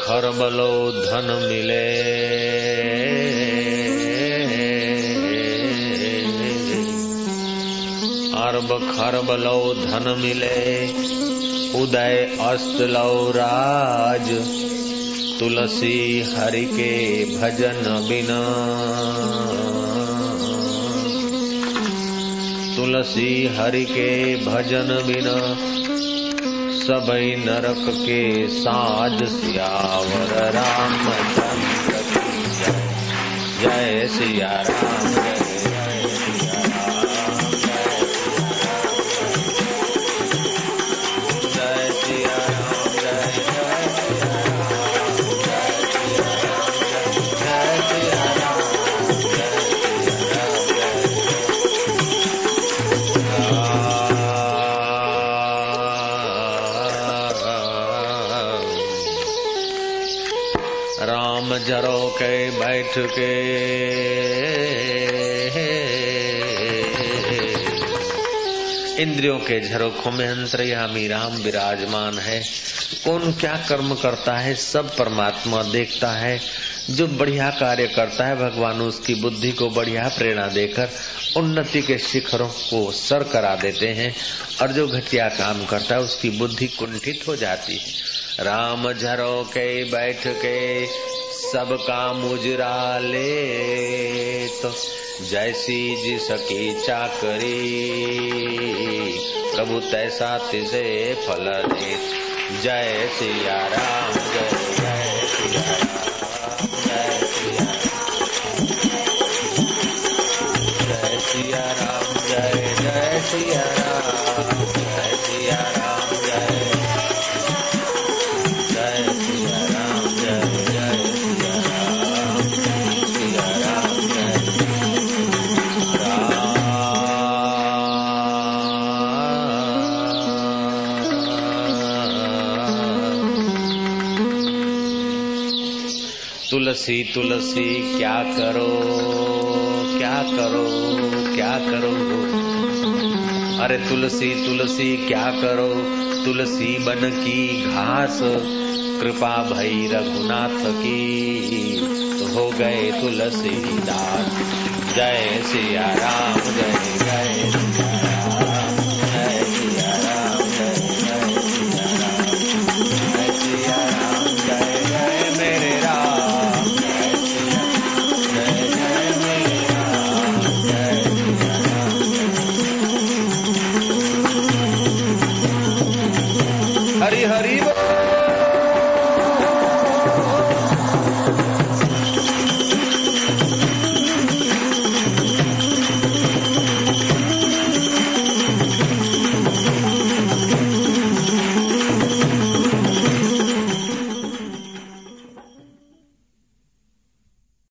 खरबलो धन मिले। अरब खरबलो धन मिले। उदय अस्त लो राज। तुलसी हरि के भजन बिना। तुलसी हरि के भजन बिना। सबई नरक के साज सियावर राम चंद्र जय। जय सिया राम। राम जरो के बैठ के इंद्रियों के झरोखों में अंतर्यामी राम विराजमान है। कौन क्या कर्म करता है, सब परमात्मा देखता है। जो बढ़िया कार्य करता है, भगवान उसकी बुद्धि को बढ़िया प्रेरणा देकर उन्नति के शिखरों को सर करा देते हैं और जो घटिया काम करता है, उसकी बुद्धि कुंठित हो जाती है। राम झरो के बैठ के सबका उजरा ले। तो जैसी जिसकी चाकरी। प्रभु तैसा तिसे फल दे। जय सिया राम, जय जय सिया जय सिया जय सिया राम जय जय सिया राम। तुलसी तुलसी, क्या करो? क्या करो? क्या करो? अरे तुलसी तुलसी, क्या करो? तुलसी बन की घास, कृपा भई रघुनाथ की। हो गए तुलसीदास, जय सिया राम, जय जय।